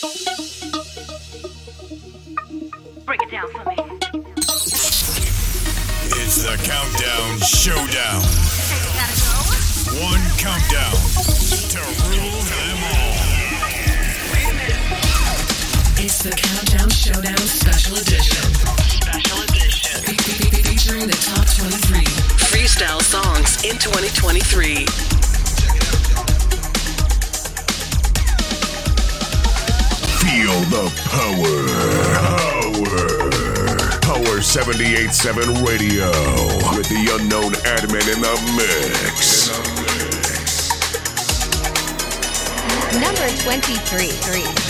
Break it down for me. It's the Countdown Showdown. Go. One countdown to rule them all. It's the Countdown Showdown Special Edition. Special Edition. Featuring the top 23 freestyle songs in 2023. Feel the power. Power. Power 78.7 Radio with the unknown admin in the mix. Number 23. Three.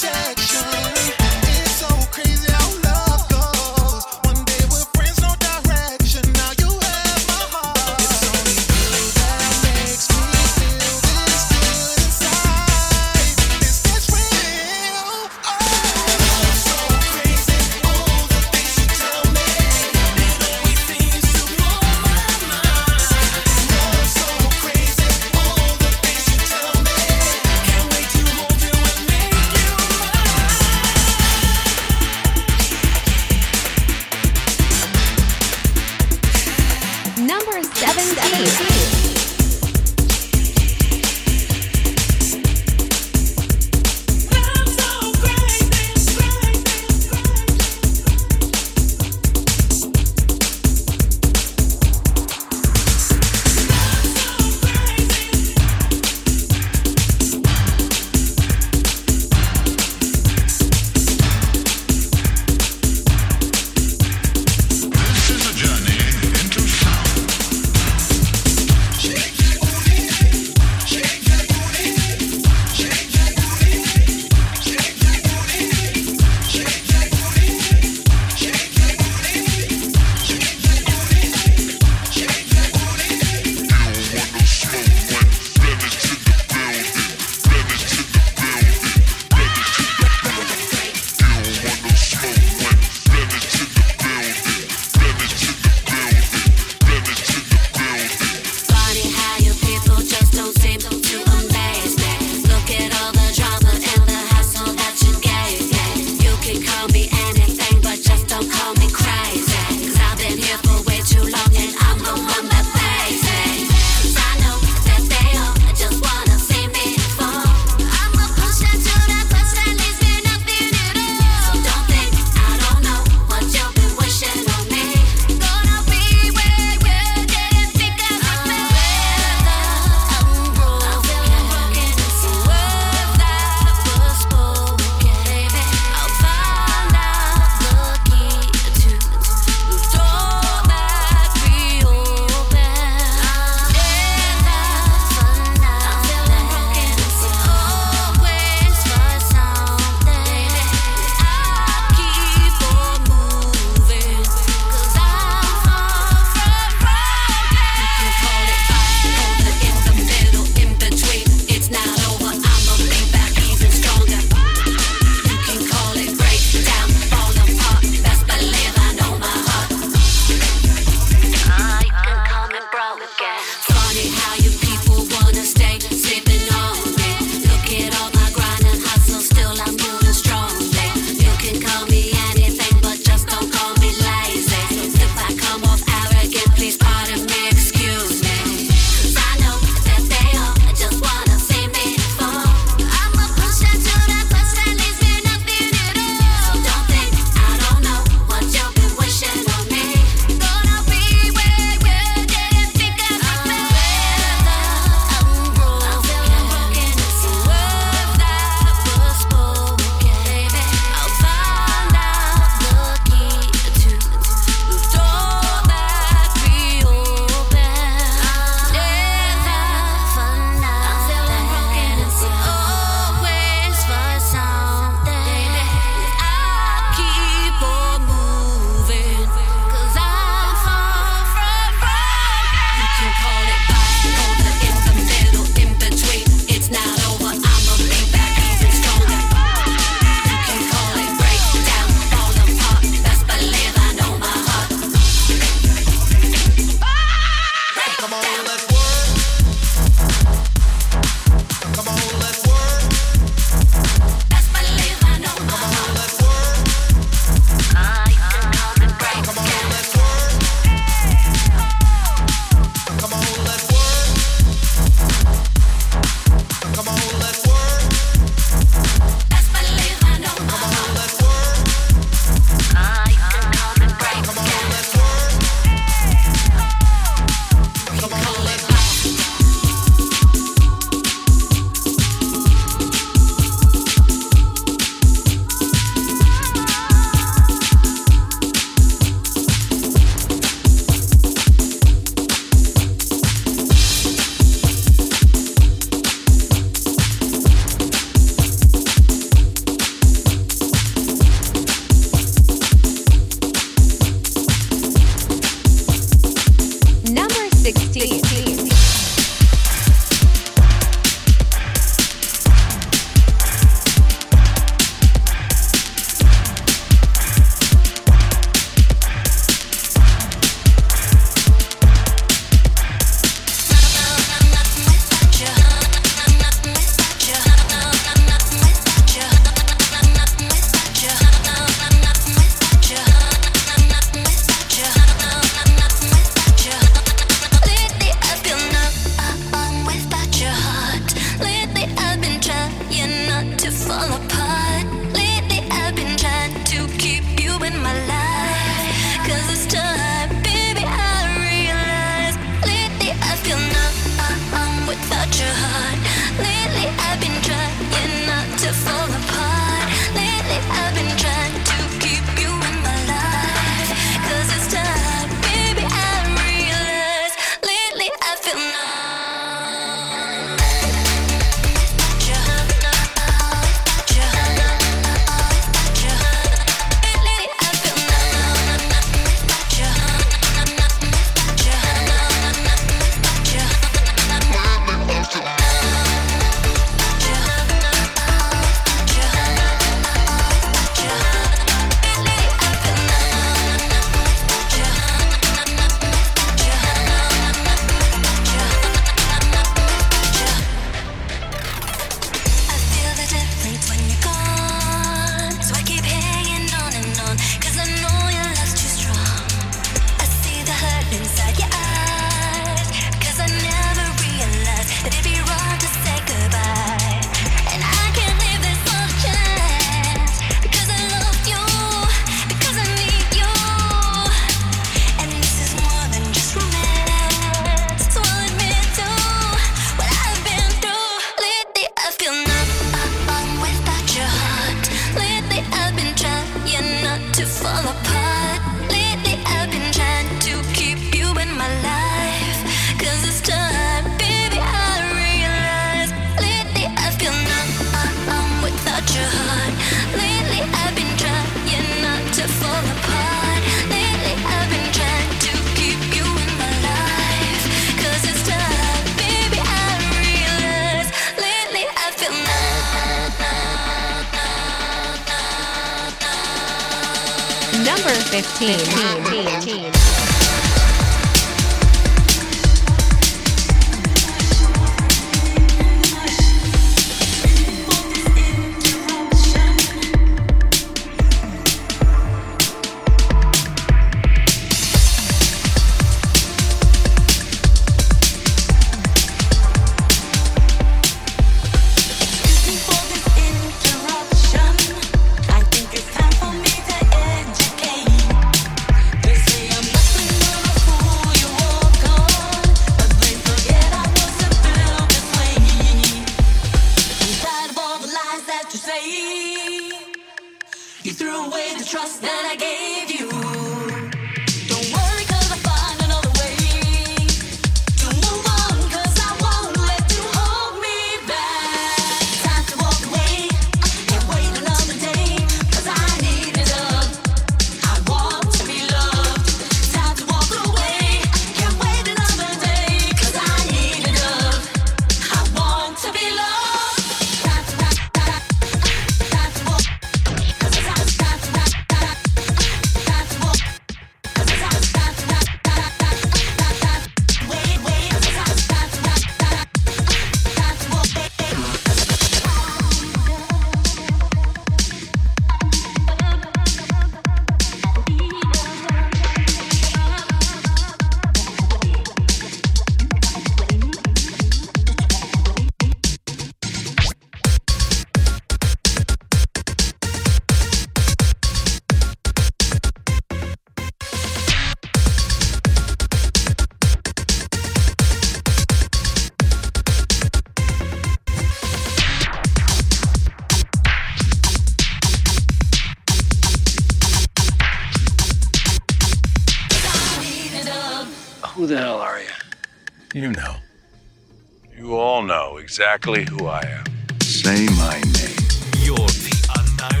exactly who I am. Say my name. You're the unknown.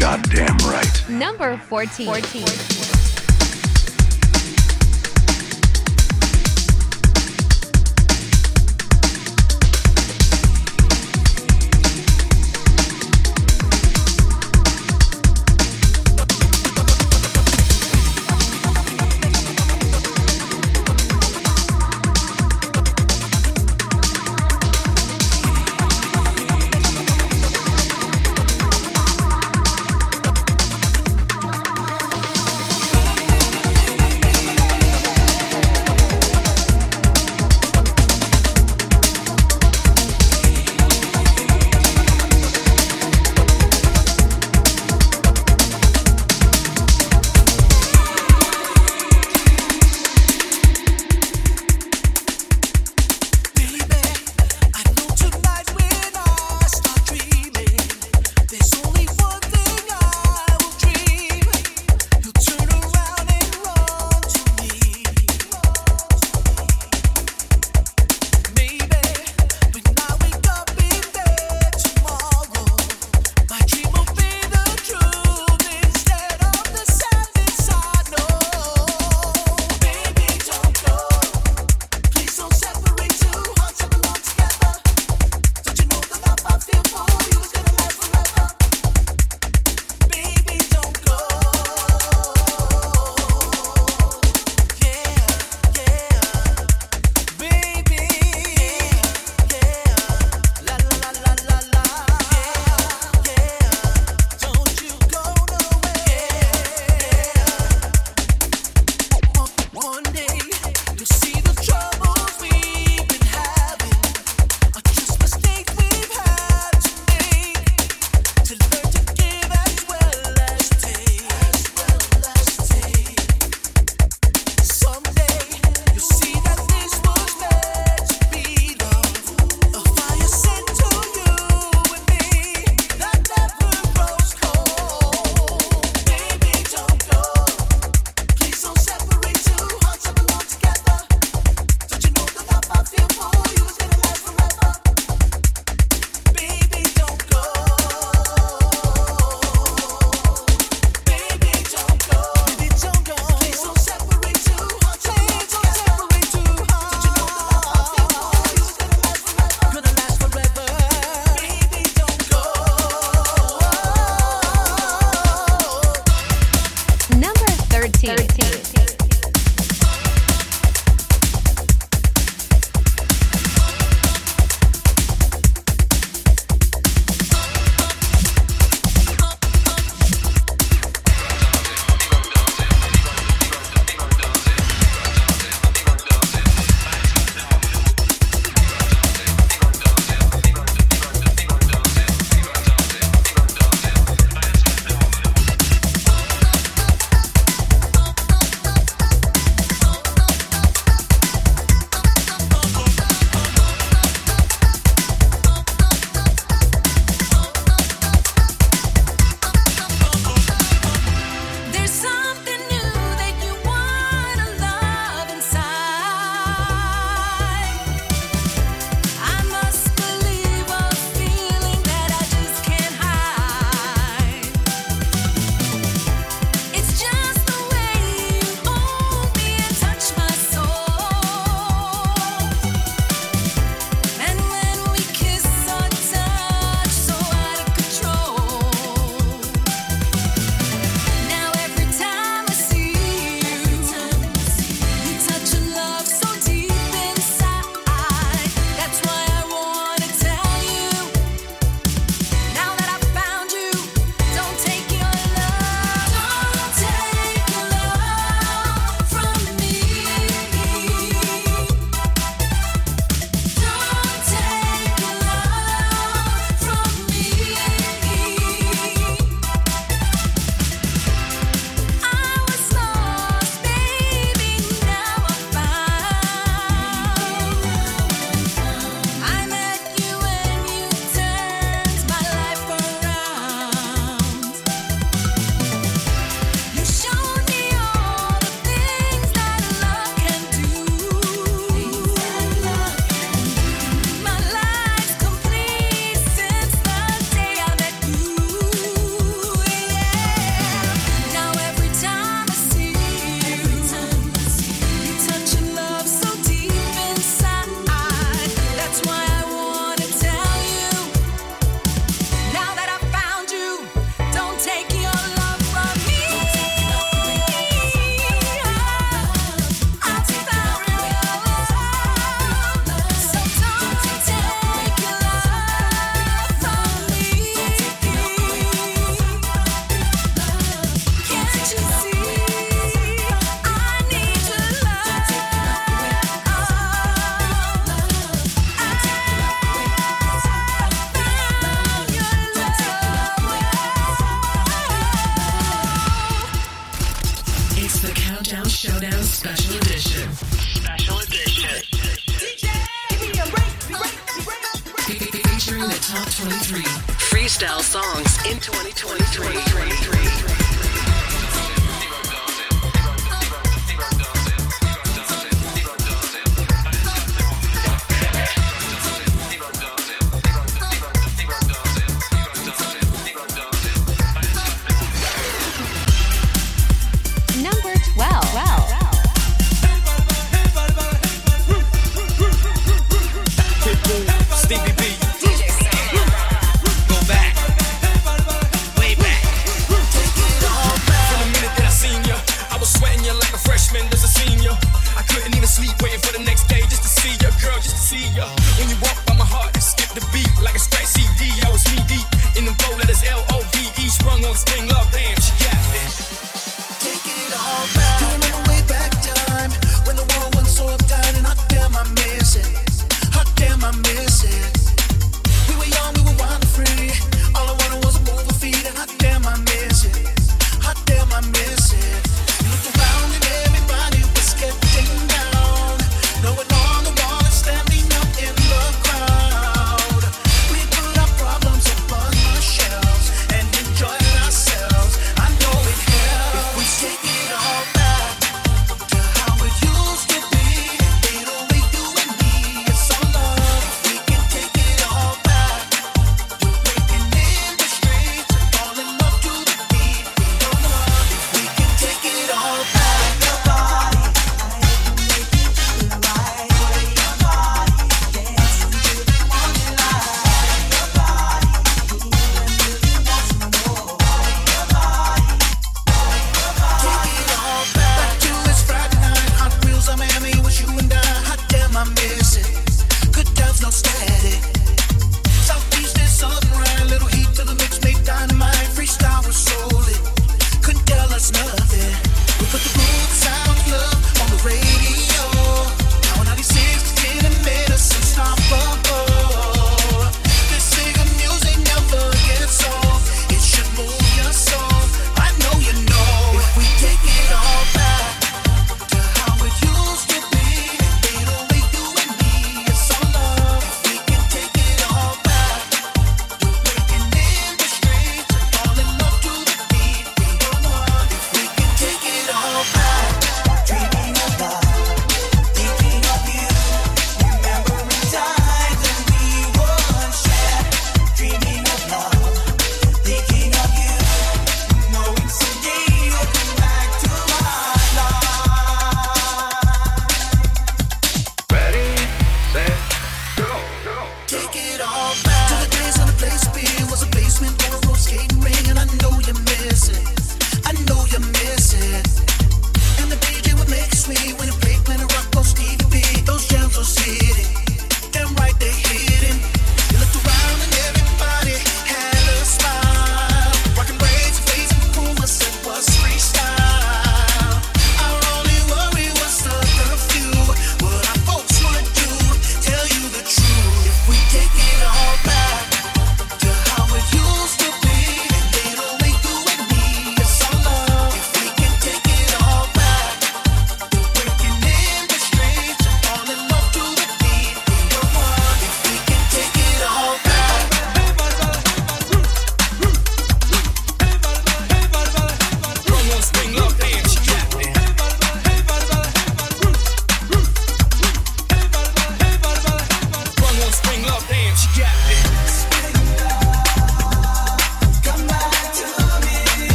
Goddamn right. Number 14. 14. 14.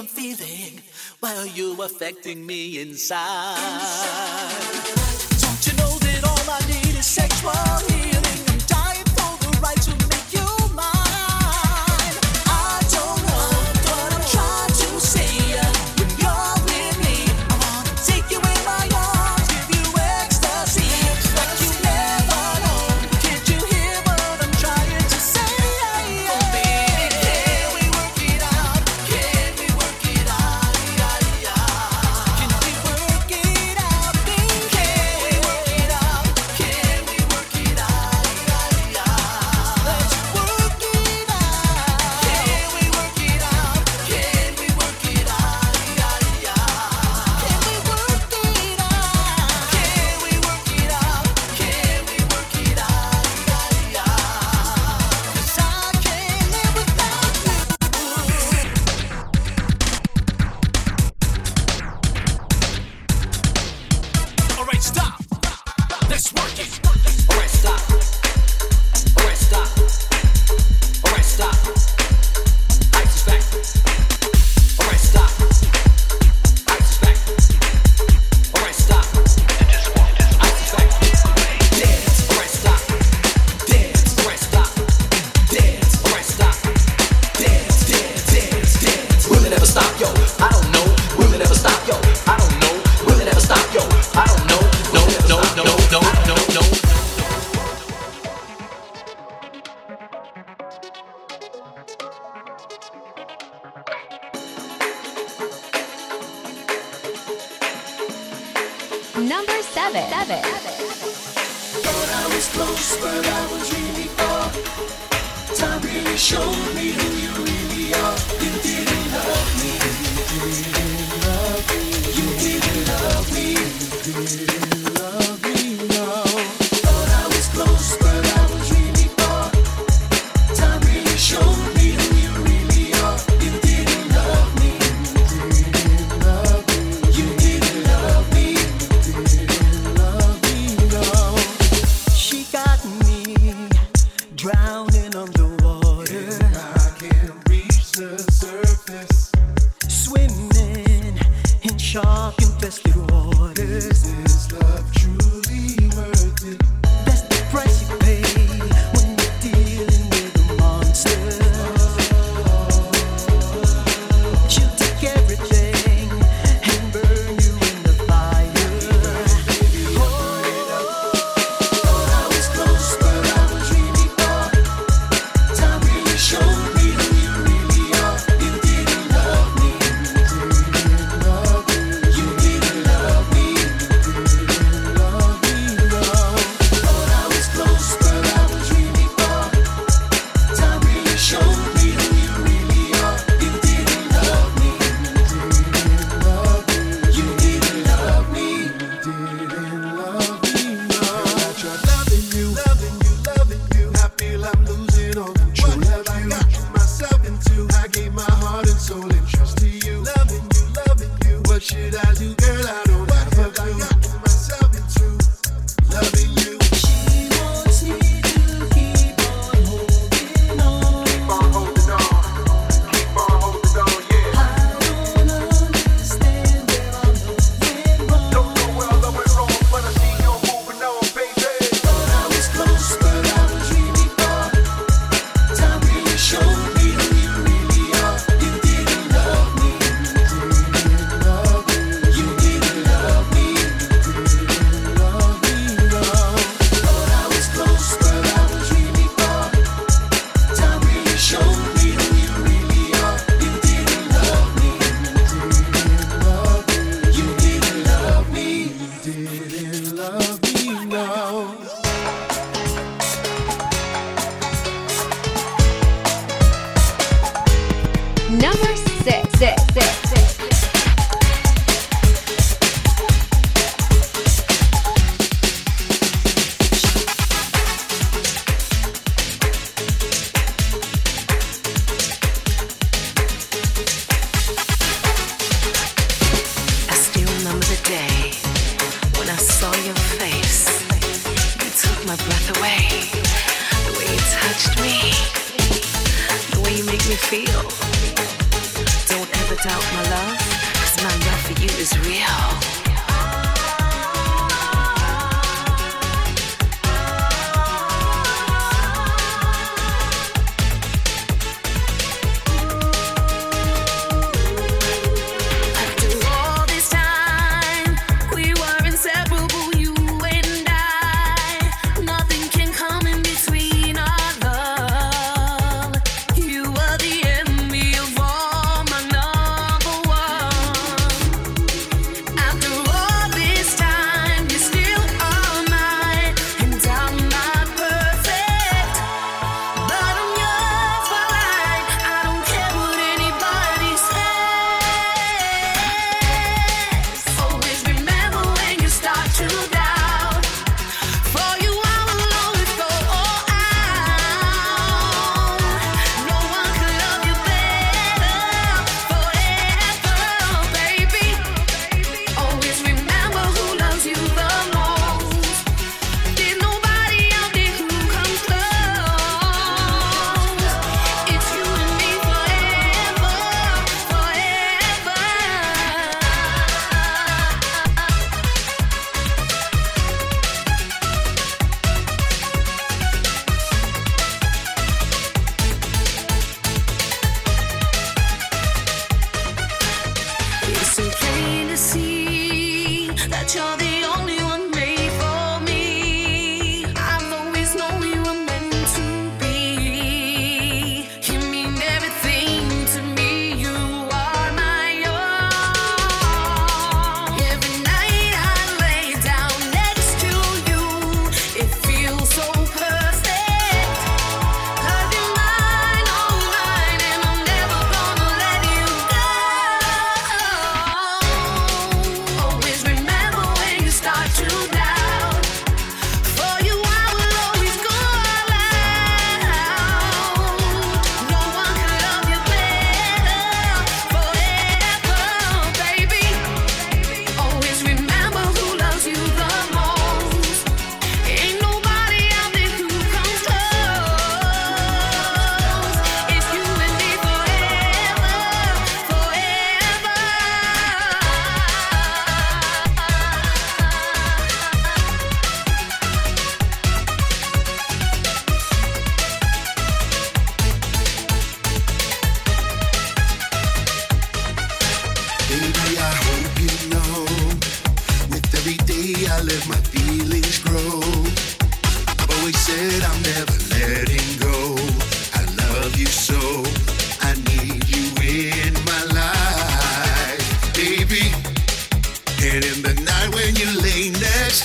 I'm feeling. Why are you affecting me inside?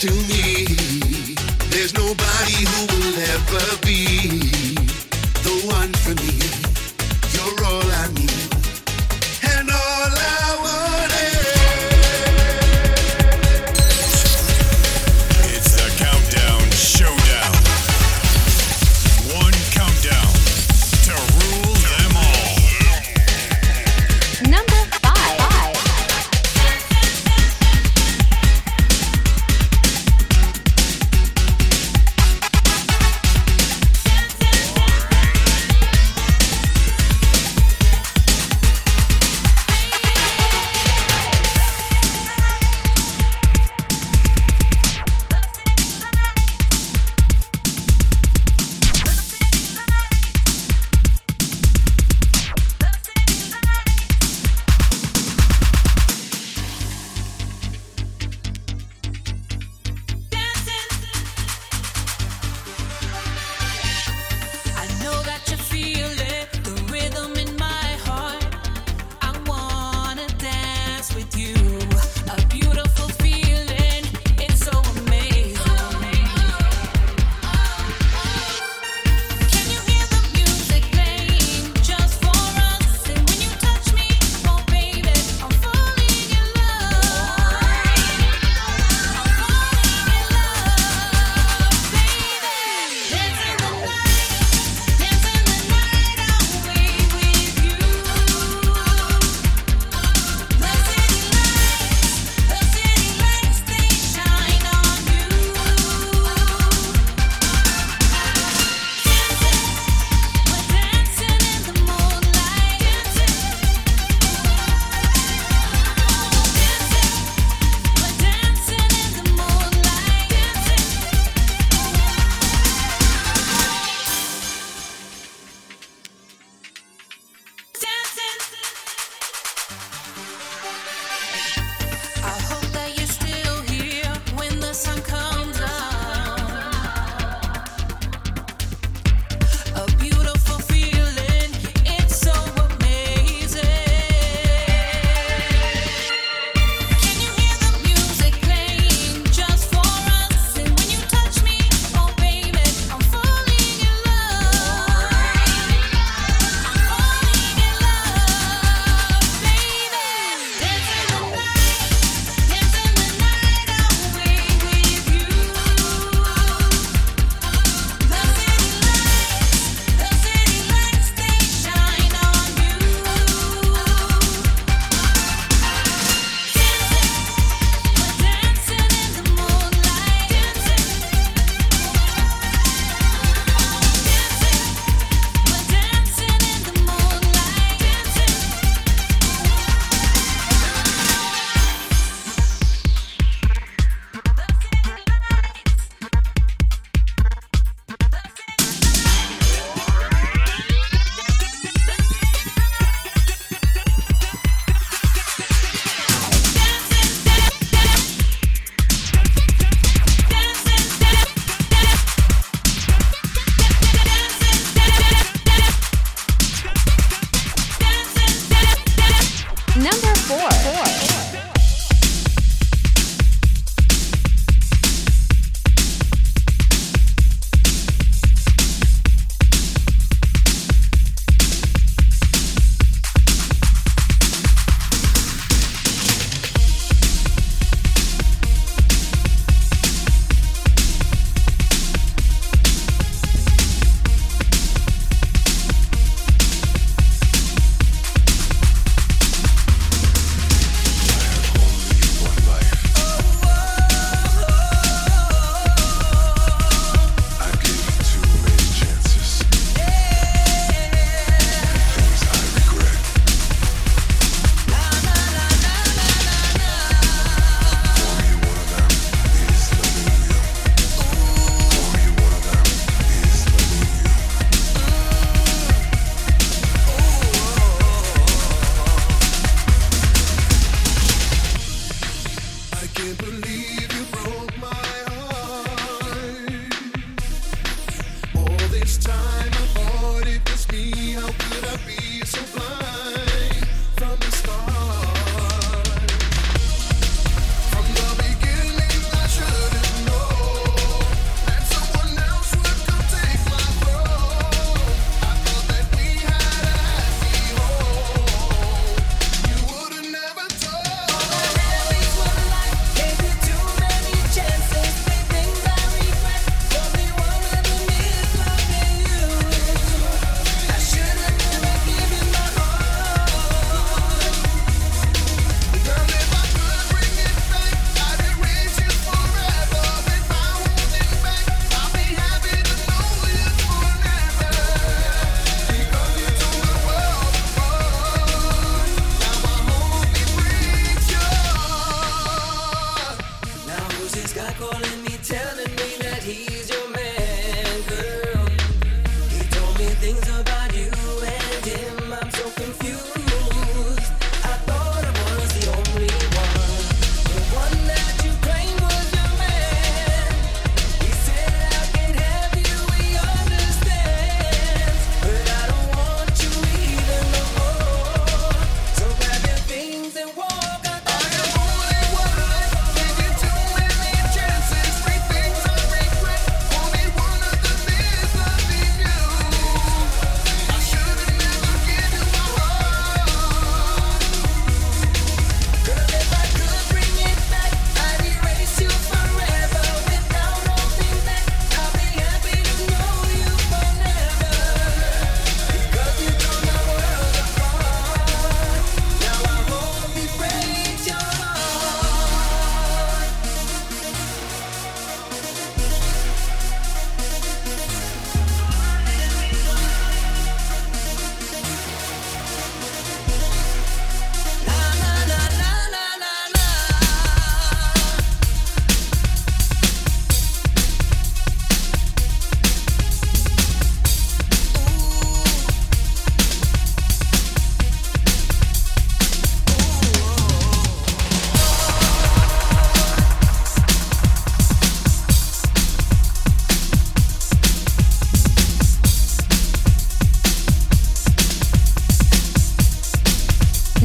Lay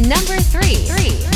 Number three. three.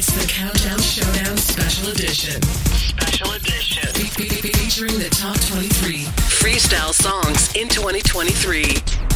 It's the Countdown Showdown Special Edition. Special Edition. Fe- fe- fe- featuring the top 23 freestyle songs in 2023.